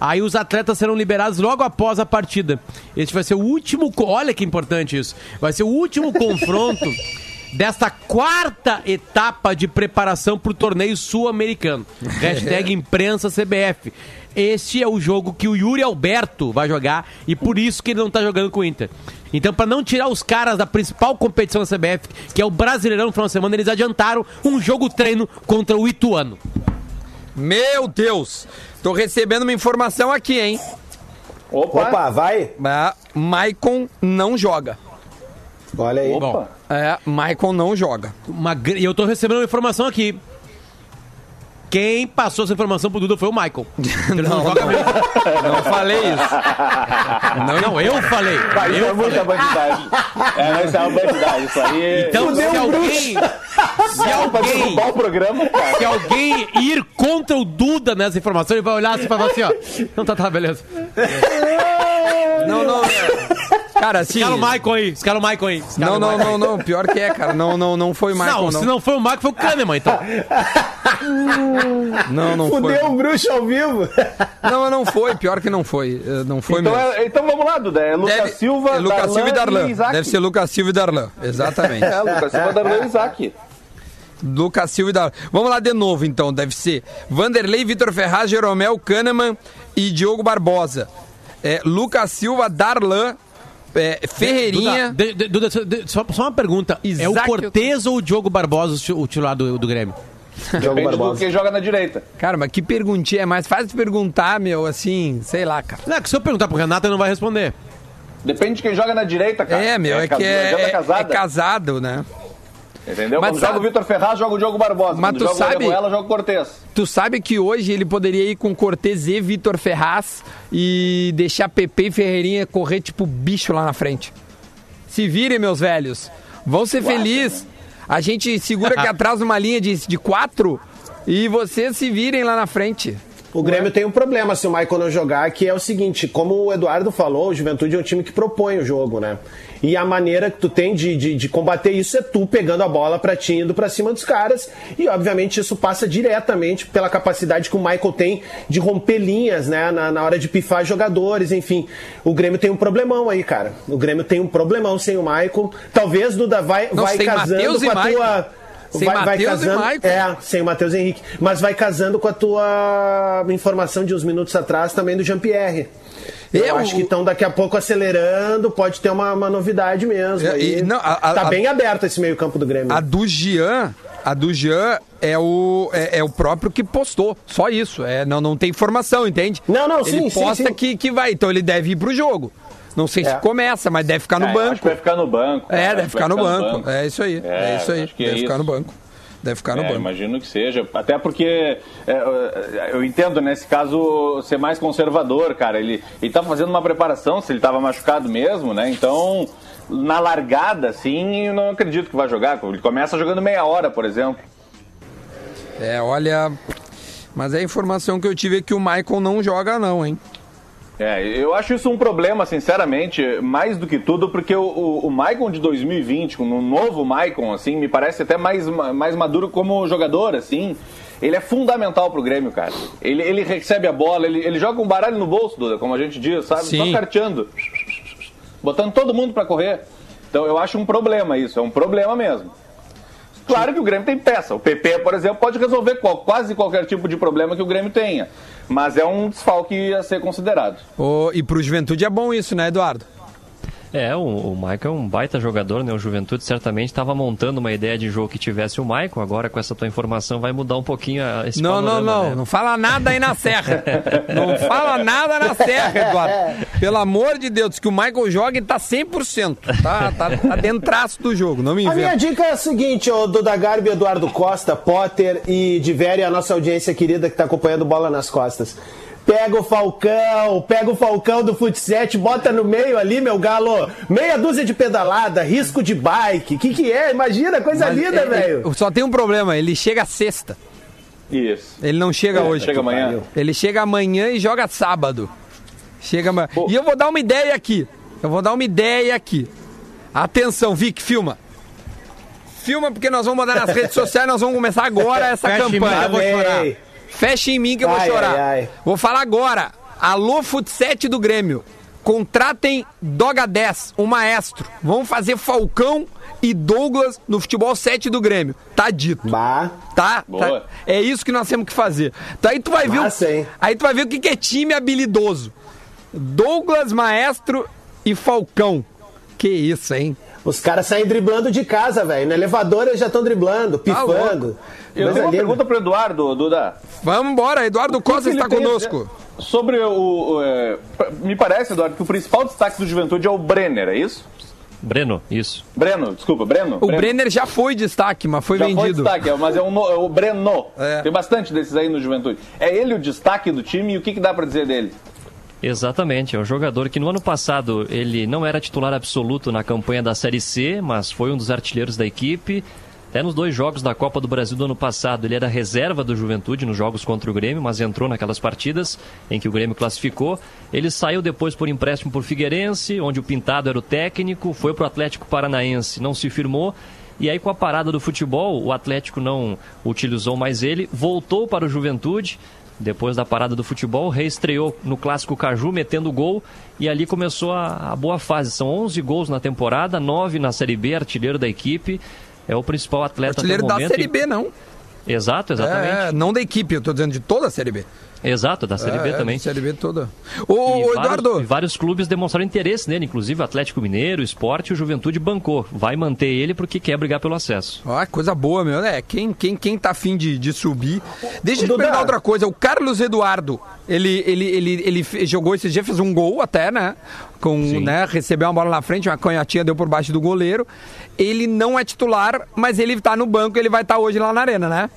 Aí os atletas serão liberados logo após a partida. Este vai ser o último. Olha que importante isso. Vai ser o último confronto desta quarta etapa de preparação para o torneio sul-americano. Hashtag imprensa CBF. Este é o jogo que o Yuri Alberto vai jogar e por isso que ele não tá jogando com o Inter. Então, para não tirar os caras da principal competição da CBF, que é o Brasileirão no final de semana, eles adiantaram um jogo treino contra o Ituano. Meu Deus! Tô recebendo uma informação aqui, hein? Opa, Opa vai. É, Maicon não joga. Olha aí. Opa. É, Maicon não joga. E eu tô recebendo uma informação aqui. Quem passou essa informação pro Duda foi o Michael. Ele não, não, joga mesmo. Não falei isso. Não, não eu falei. Isso eu é muita bandidagem. É, isso é uma bandidagem. Isso aí. Então, Fudeu se alguém. Se alguém. o programa, cara. Se alguém ir contra o Duda nessa informação, ele vai olhar assim e falar assim, ó. Não, tá, tá, beleza. Não, não. Cara, assim. Escala o Michael aí, escala o Michael aí. escala Não, não, Michael. não, não. Pior que é, cara. Não, não, não foi o Michael, Não, não. se não foi o Michael, foi o Kahneman, então. Não, não foi. Fudeu o bruxo ao vivo. Não, não foi. Pior que não foi. Eh, Não foi Então, mesmo. é- então vamos lá, Duda. É Lucas Deve- Silva, é Lucas Silva e Darlan. Isaac. Deve ser Lucas Silva e Darlan. Exatamente. É, Lucas Silva, Darlan e Isaac. Lucas Silva e Darlan. Vamos lá de novo, então. Deve ser Vanderlei, Vitor Ferraz, Jeromel, Kahneman e Diogo Barbosa. É, Lucas Silva, Darlan, é, Ferreirinha. Duda, de- Duda, só- só, uma pergunta. É o Isaac- Cortez ou o Diogo Barbosa o ti- o titular do, do Grêmio? Diogo Depende do Barbosa. quem joga na direita. Cara, mas que perguntinha. É mais fácil de perguntar, meu, assim, sei lá, cara. Não, que se eu perguntar pro Renato, ele não vai responder. Depende de quem joga na direita, cara. É, meu, é, cas- que é, é- é casado, né? Entendeu? Mas Quando sabe- joga o Vitor Ferraz, joga o Diogo Barbosa. Mas Quando tu joga sabe- o Orejuela, joga o Cortez. Tu sabe que hoje ele poderia ir com Cortez e Vitor Ferraz e deixar Pepe e Ferreirinha correr tipo bicho lá na frente. Se virem, meus velhos. Vão ser felizes. A gente segura aqui atrás uma linha de, de quatro e vocês se virem lá na frente. O Grêmio tem um problema se o Michael não jogar, que é o seguinte, como o Eduardo falou, o Juventude é um time que propõe o jogo, né? E a maneira que tu tem de, de, de combater isso é tu pegando a bola pra ti, indo pra cima dos caras. E, obviamente, isso passa diretamente pela capacidade que o Michael tem de romper linhas, né? Na, na hora de pifar jogadores, enfim. O Grêmio tem um problemão aí, cara. O Grêmio tem um problemão sem o Michael. Talvez, Duda, vai, Não, vai casando com a tua... Sem Matheus e casando, Michael. É, sem o Matheus Henrique. Mas vai casando com a tua informação de uns minutos atrás também do Jean-Pierre. Eu o- acho que estão daqui a pouco acelerando, pode ter uma, uma novidade mesmo. É, e- não, a- tá a- bem aberto esse meio campo do Grêmio. A do Jean, a do Jean é o, é, é o próprio que postou. Só isso. É, não, não tem informação, entende? Não, não, ele sim, sim, posta sim. Que, que vai. Então ele deve ir pro jogo. Não sei se É. começa, mas deve ficar no É, eu Acho banco. que vai ficar no banco. É, Acho deve ficar no banco. É isso aí. É, É, isso aí. é Deve ficar isso. no banco. Deve ficar no É, banco. imagino que seja. Até porque é, eu entendo nesse caso ser mais conservador, cara. Ele, ele tá fazendo uma preparação, se ele tava machucado mesmo, né? Então, na largada, eu não acredito que vai jogar. Ele começa jogando meia hora, por exemplo. É, olha. Mas a informação que eu tive é que o Michael não joga, não, hein? É, eu acho isso um problema, sinceramente, mais do que tudo, porque o, o, o Maicon de 2020, com o novo Maicon, assim, me parece até mais, ma- mais maduro como jogador, assim. Ele é fundamental pro Grêmio, cara. Ele, ele recebe a bola, ele, ele joga um baralho no bolso, Duda, como a gente diz, sabe? Sim. Só carteando. Botando todo mundo pra correr. Então eu acho um problema isso, é um problema mesmo. Claro que o Grêmio tem peça. O PP, por exemplo, pode resolver qual- quase qualquer tipo de problema que o Grêmio tenha. Mas é um desfalque a ser considerado. Ô, e pro Juventude é bom isso, né, Eduardo? É, o, o Michael é um baita jogador, né? O Juventude certamente estava montando uma ideia de jogo que tivesse o Michael. Agora, com essa tua informação, vai mudar um pouquinho a- esse Não, não, panorama, não. né? Não fala nada aí na serra. não fala nada na serra, Eduardo. Pelo amor de Deus, que o Michael joga e tá 100%. Tá, tá, tá dentraço do jogo, não me A minha dica é a seguinte, ô Duda Garbi, Eduardo Costa, Potter e Divério, a nossa audiência querida que tá acompanhando bola nas costas. Pega o Falcão, pega o Falcão do Futset, bota no meio ali, meu galo. Meia dúzia de pedalada, risco de bike. Que que é? Imagina, coisa Mas, linda, é, velho. é, Só tem um problema, ele chega sexta. Isso. Ele não chega hoje. Chega amanhã. Ele chega amanhã e joga sábado. Chega amanhã. E eu vou dar uma ideia aqui. Eu vou dar uma ideia aqui. Atenção, Vic, filma. Filma porque nós vamos mandar nas redes sociais, nós vamos começar agora essa Fecha campanha. eu vou chorar. Fecha em mim que eu vou Ai, chorar. ai, ai. Vou falar agora. Alô, Futset do Grêmio. Contratem Doga 10, o maestro. Vamos fazer Falcão e Douglas no futebol 7 do Grêmio. Tá dito. Bah. Tá, tá? Boa. É isso que nós temos que fazer. Tá, aí tu vai ver. Massa, o, hein? aí tu vai ver o que que é time habilidoso. Douglas, maestro e Falcão. Que isso, hein? Os caras saem driblando de casa, velho. No elevador eles já estão driblando, pifando. Eu Mas tenho uma ali- pergunta pro Eduardo, Duda. Vamos embora, Eduardo que Costa está conosco. Sobre o. o, é, me parece, Eduardo, que o principal destaque do Juventude é o Brenner, é isso? Breno, isso. Breno, desculpa, Breno? O Brenner já foi destaque, mas foi Já foi vendido. destaque, é, mas é, um, no- é o Breno. É. Tem bastante desses aí no Juventude. É ele o destaque do time e o que, que dá pra dizer dele? Exatamente, é um jogador que no ano passado ele não era titular absoluto na campanha da Série C, mas foi um dos artilheiros da equipe. Até nos dois jogos da Copa do Brasil do ano passado, ele era reserva do Juventude nos jogos contra o Grêmio, mas entrou naquelas partidas em que o Grêmio classificou. Ele saiu depois por empréstimo por Figueirense, onde o Pintado era o técnico, foi para o Atlético Paranaense, não se firmou. E aí, com a parada do futebol, o Atlético não utilizou mais ele, voltou para o Juventude. Depois da parada do futebol, reestreou no Clássico Caju, metendo gol, e ali começou a, a boa fase. São 11 gols na temporada, 9 na Série B, artilheiro da equipe. É o principal atleta Artilheiro da. Série B, não. Exato, exatamente. É, não da equipe, eu tô dizendo de toda a Série B. Exato, da Série É, B é, também. Série B toda. Ô, ô, E vários, Eduardo, e vários clubes demonstraram interesse nele, inclusive o Atlético Mineiro, o Esporte e o Juventude bancou. Vai manter ele porque quer brigar pelo acesso. Ó, coisa boa, meu. É, quem, quem, quem tá afim de, de subir. Deixa eu te perguntar outra coisa. O Carlos Eduardo, ele, ele, ele, ele jogou esse dia, fez um gol até, né? Com, né? Recebeu uma bola na frente, uma canhotinha deu por baixo do goleiro. Ele não é titular, mas ele tá no banco, ele vai estar hoje lá na arena, né?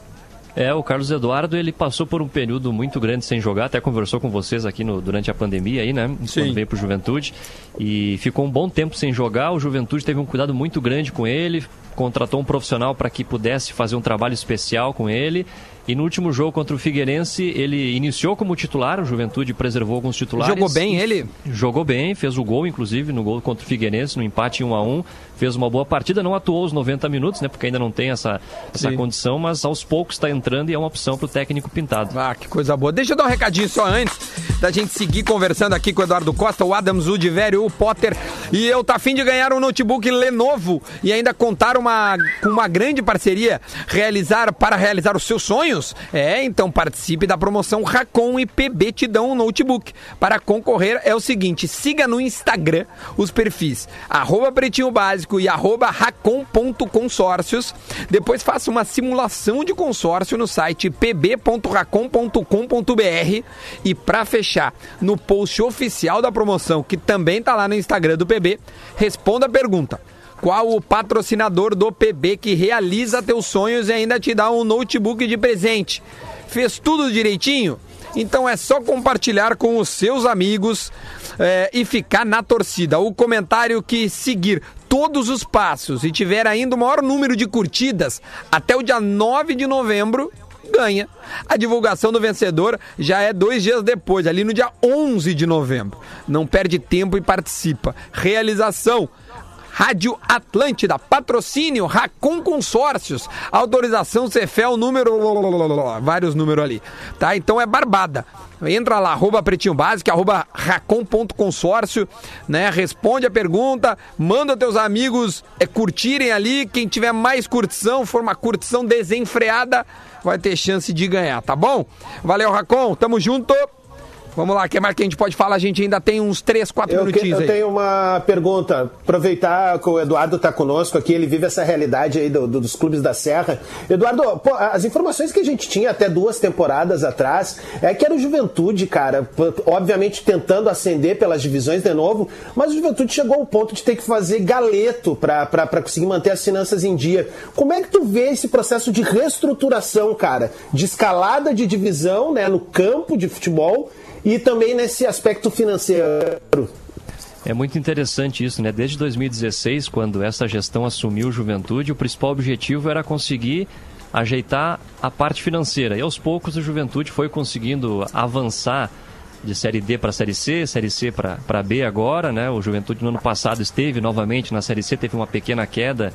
É, o Carlos Eduardo, ele passou por um período muito grande sem jogar, até conversou com vocês aqui no- durante a pandemia aí, né? Sim. Quando veio pro Juventude. E ficou um bom tempo sem jogar, o Juventude teve um cuidado muito grande com ele, contratou um profissional para que pudesse fazer um trabalho especial com ele. E no último jogo contra o Figueirense, ele iniciou como titular, o Juventude preservou alguns titulares. Jogou bem ele? Jogou bem, fez o gol, inclusive, no gol contra o Figueirense, no empate em 1 a 1 Fez uma boa partida, não atuou os 90 minutos, né? Porque ainda não tem essa, essa Sim. condição, mas aos poucos está entrando e é uma opção para o técnico pintado. Ah, que coisa boa. Deixa eu dar um recadinho só antes da gente seguir conversando aqui com o Eduardo Costa, o Adams, o Divério, o Potter. E eu tá afim de ganhar um notebook Lenovo e ainda contar uma, com uma grande parceria realizar para realizar os seus sonhos? É, então participe da promoção Racon e PB te dão um notebook. Para concorrer é o seguinte, siga no Instagram os perfis arroba pretinho básico e arroba racon.consórcios. Depois faça uma simulação de consórcio no site pb.racon.com.br e para fechar, no post oficial da promoção, que também tá lá no Instagram do PB, responda a pergunta. Qual o patrocinador do PB que realiza teus sonhos e ainda te dá um notebook de presente? Fez tudo direitinho? Então é só compartilhar com os seus amigos é, e ficar na torcida. O comentário que seguir todos os passos e tiver ainda o maior número de curtidas até o dia 9 de novembro ganha. A divulgação do vencedor já é dois dias depois, ali no dia 11 de novembro. Não perde tempo e participa. Realização. Rádio Atlântida, patrocínio Racon Consórcios, autorização Cefel, número, vários números ali, tá? Então é barbada. Entra lá, arroba pretinho básico, arroba racon.consórcio, né? Responde a pergunta, manda teus amigos é, curtirem ali, quem tiver mais curtição, for uma curtição desenfreada, vai ter chance de ganhar, tá bom? Valeu, Racon, tamo junto! Vamos lá, o que mais que a gente pode falar? A gente ainda tem uns 3, 4 Eu, que- minutinhos eu aí. tenho uma pergunta. Aproveitar que o Eduardo está conosco aqui, ele vive essa realidade aí do- do- dos clubes da Serra. Eduardo, pô, as informações que a gente tinha até duas temporadas atrás é que era o Juventude, cara, obviamente tentando ascender pelas divisões de novo, mas o Juventude chegou ao ponto de ter que fazer galeto para conseguir manter as finanças em dia. Como é que tu vê esse processo de reestruturação, cara? De escalada de divisão né, no campo de futebol e também nesse aspecto financeiro. É muito interessante isso, né? Desde 2016, quando essa gestão assumiu Juventude, o principal objetivo era conseguir ajeitar a parte financeira. E aos poucos a Juventude foi conseguindo avançar de Série D para Série C, Série C para B agora, né? O Juventude no ano passado esteve novamente na Série C, teve uma pequena queda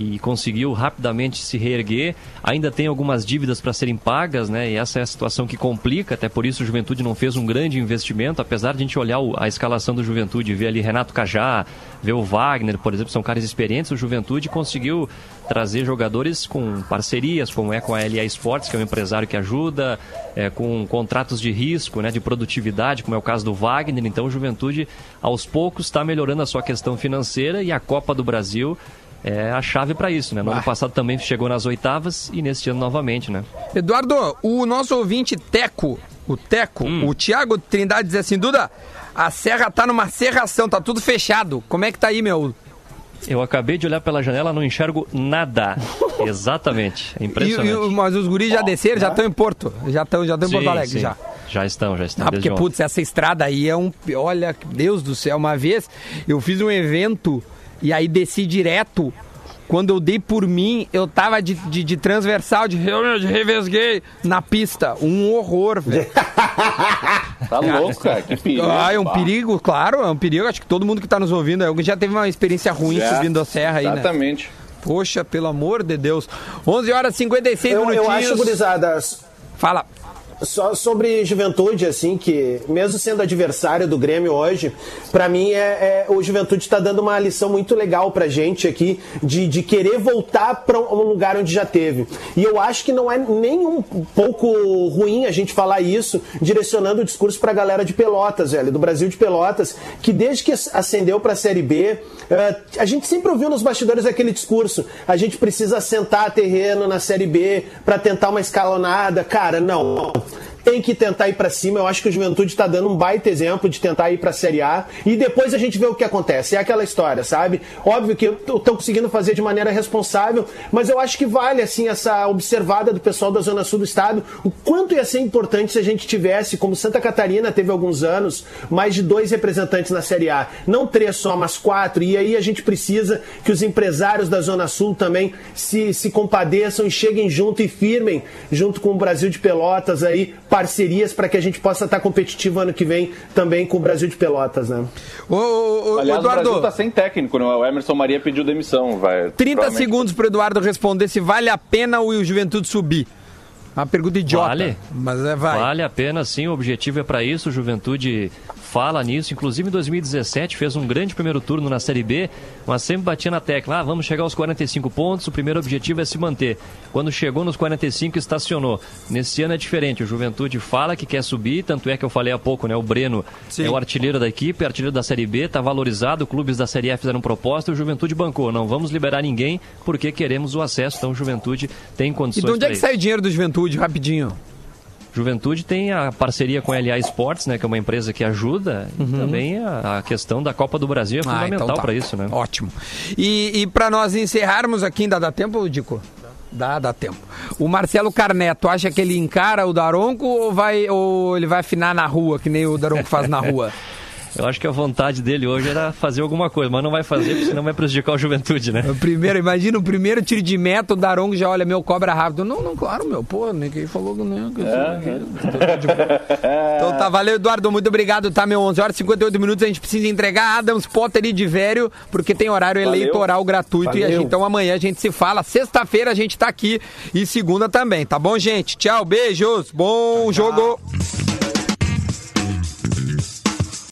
e conseguiu rapidamente se reerguer. Ainda tem algumas dívidas para serem pagas, né? E essa é a situação que complica, até por isso o Juventude não fez um grande investimento, apesar de a gente olhar a escalação do Juventude, ver ali Renato Cajá, ver o Wagner, por exemplo, são caras experientes, o Juventude conseguiu trazer jogadores com parcerias, como é com a LA Sports, que é um empresário que ajuda, é, com contratos de risco, né, de produtividade, como é o caso do Wagner. Então, o Juventude, aos poucos, está melhorando a sua questão financeira e a Copa do Brasil é a chave para isso. Né? No ano passado também chegou nas oitavas e neste ano novamente. Né? Eduardo, o nosso ouvinte Teco, o Teco, Hum. o Thiago Trindade diz assim, Duda, a serra tá numa serração, tá tudo fechado. Como é que tá aí, meu? Eu acabei de olhar pela janela, não enxergo nada. Exatamente. É E, impressionante. e- mas os guris já desceram, já estão em Porto. Já estão já estão em Sim, Porto Alegre, sim. já. Já estão, já estão. Ah, desde porque, ontem. putz, essa estrada aí é um. Olha, Deus do céu, uma vez eu fiz um evento e aí desci direto. Quando eu dei por mim, eu tava de, de, de transversal, de, de revesguei na pista. Um horror, velho. Tá louco, cara. Que perigo. Ah, é um Bah. perigo, claro, é um perigo. Acho que todo mundo que tá nos ouvindo já teve uma experiência ruim Já, subindo a serra aí, né? Exatamente. Poxa, pelo amor de Deus. 11 horas e 56 Eu, minutinhos. eu acho, gurizada, Fala. Só sobre juventude, assim, que mesmo sendo adversário do Grêmio hoje, pra mim é, é- o Juventude está dando uma lição muito legal pra gente aqui de, de querer voltar pra um lugar onde já teve. E eu acho que não é nem um pouco ruim a gente falar isso, direcionando o discurso pra galera de Pelotas, velho, do Brasil de Pelotas, que desde que ascendeu pra Série B, eh, a gente sempre ouviu nos bastidores aquele discurso: a gente precisa assentar terreno na Série B pra tentar uma escalonada. Cara, não. Tem que tentar ir pra cima. Eu acho que o Juventude tá dando um baita exemplo de tentar ir pra Série A e depois a gente vê o que acontece. É aquela história, sabe? Óbvio que estão conseguindo fazer de maneira responsável, mas eu acho que vale assim essa observada do pessoal da Zona Sul do estado, o quanto ia ser importante se a gente tivesse, como Santa Catarina teve alguns anos, mais de dois representantes na Série A, não três só, mas quatro. E aí a gente precisa que os empresários da Zona Sul também se, se compadeçam e cheguem junto e firmem, junto com o Brasil de Pelotas aí, parcerias para que a gente possa estar competitivo ano que vem também com o Brasil de Pelotas, né? Ô, ô, ô, Aliás, o Brasil Eduardo, tá sem técnico, né? O Emerson Maria pediu demissão. Vai, 30 provavelmente- segundos pro Eduardo responder se vale a pena o Juventude subir. Uma pergunta idiota. Vale. Mas é, vai. Vale a pena, sim. O objetivo é para isso. O Juventude fala nisso. Inclusive, em 2017, fez um grande primeiro turno na Série B, mas sempre batia na tecla. Ah, vamos chegar aos 45 pontos. O primeiro objetivo é se manter. Quando chegou nos 45, estacionou. Nesse ano é diferente. O Juventude fala que quer subir. Tanto é que eu falei há pouco, né? O Breno Sim. é o artilheiro da equipe, artilheiro da Série B, está valorizado. Clubes da Série A fizeram proposta e o Juventude bancou. Não vamos liberar ninguém porque queremos o acesso. Então, o Juventude tem E condições de onde é que sai o dinheiro do Juventude, rapidinho? Juventude tem a parceria com a LA Sports, né, que é uma empresa que ajuda, e também a, a questão da Copa do Brasil é Uhum. Ah, fundamental então tá. para isso, né? Ótimo. E, e para nós encerrarmos aqui, ainda dá tempo, Dico? Dá, dá tempo. O Marcelo Carneto, acha que ele encara o Daronco ou, vai, ou ele vai afinar na rua, que nem o Daronco faz na rua? Eu acho que a vontade dele hoje era fazer alguma coisa, mas não vai fazer, porque senão vai prejudicar o Juventude, né? O primeiro, imagina o primeiro tiro de meta, o Daronco já olha, meu, cobra rápido. Não, não, claro, meu, pô, ninguém falou que não. que isso- Então tá, valeu, Eduardo, muito obrigado, tá, meu? 11 horas e 58 minutos, a gente precisa entregar Adams Potter e de Vério, porque tem horário Valeu. eleitoral gratuito. E a Valeu. gente, então amanhã a gente se fala. Sexta-feira a gente tá aqui e segunda também, tá bom, gente? Tchau, beijos, bom jogo.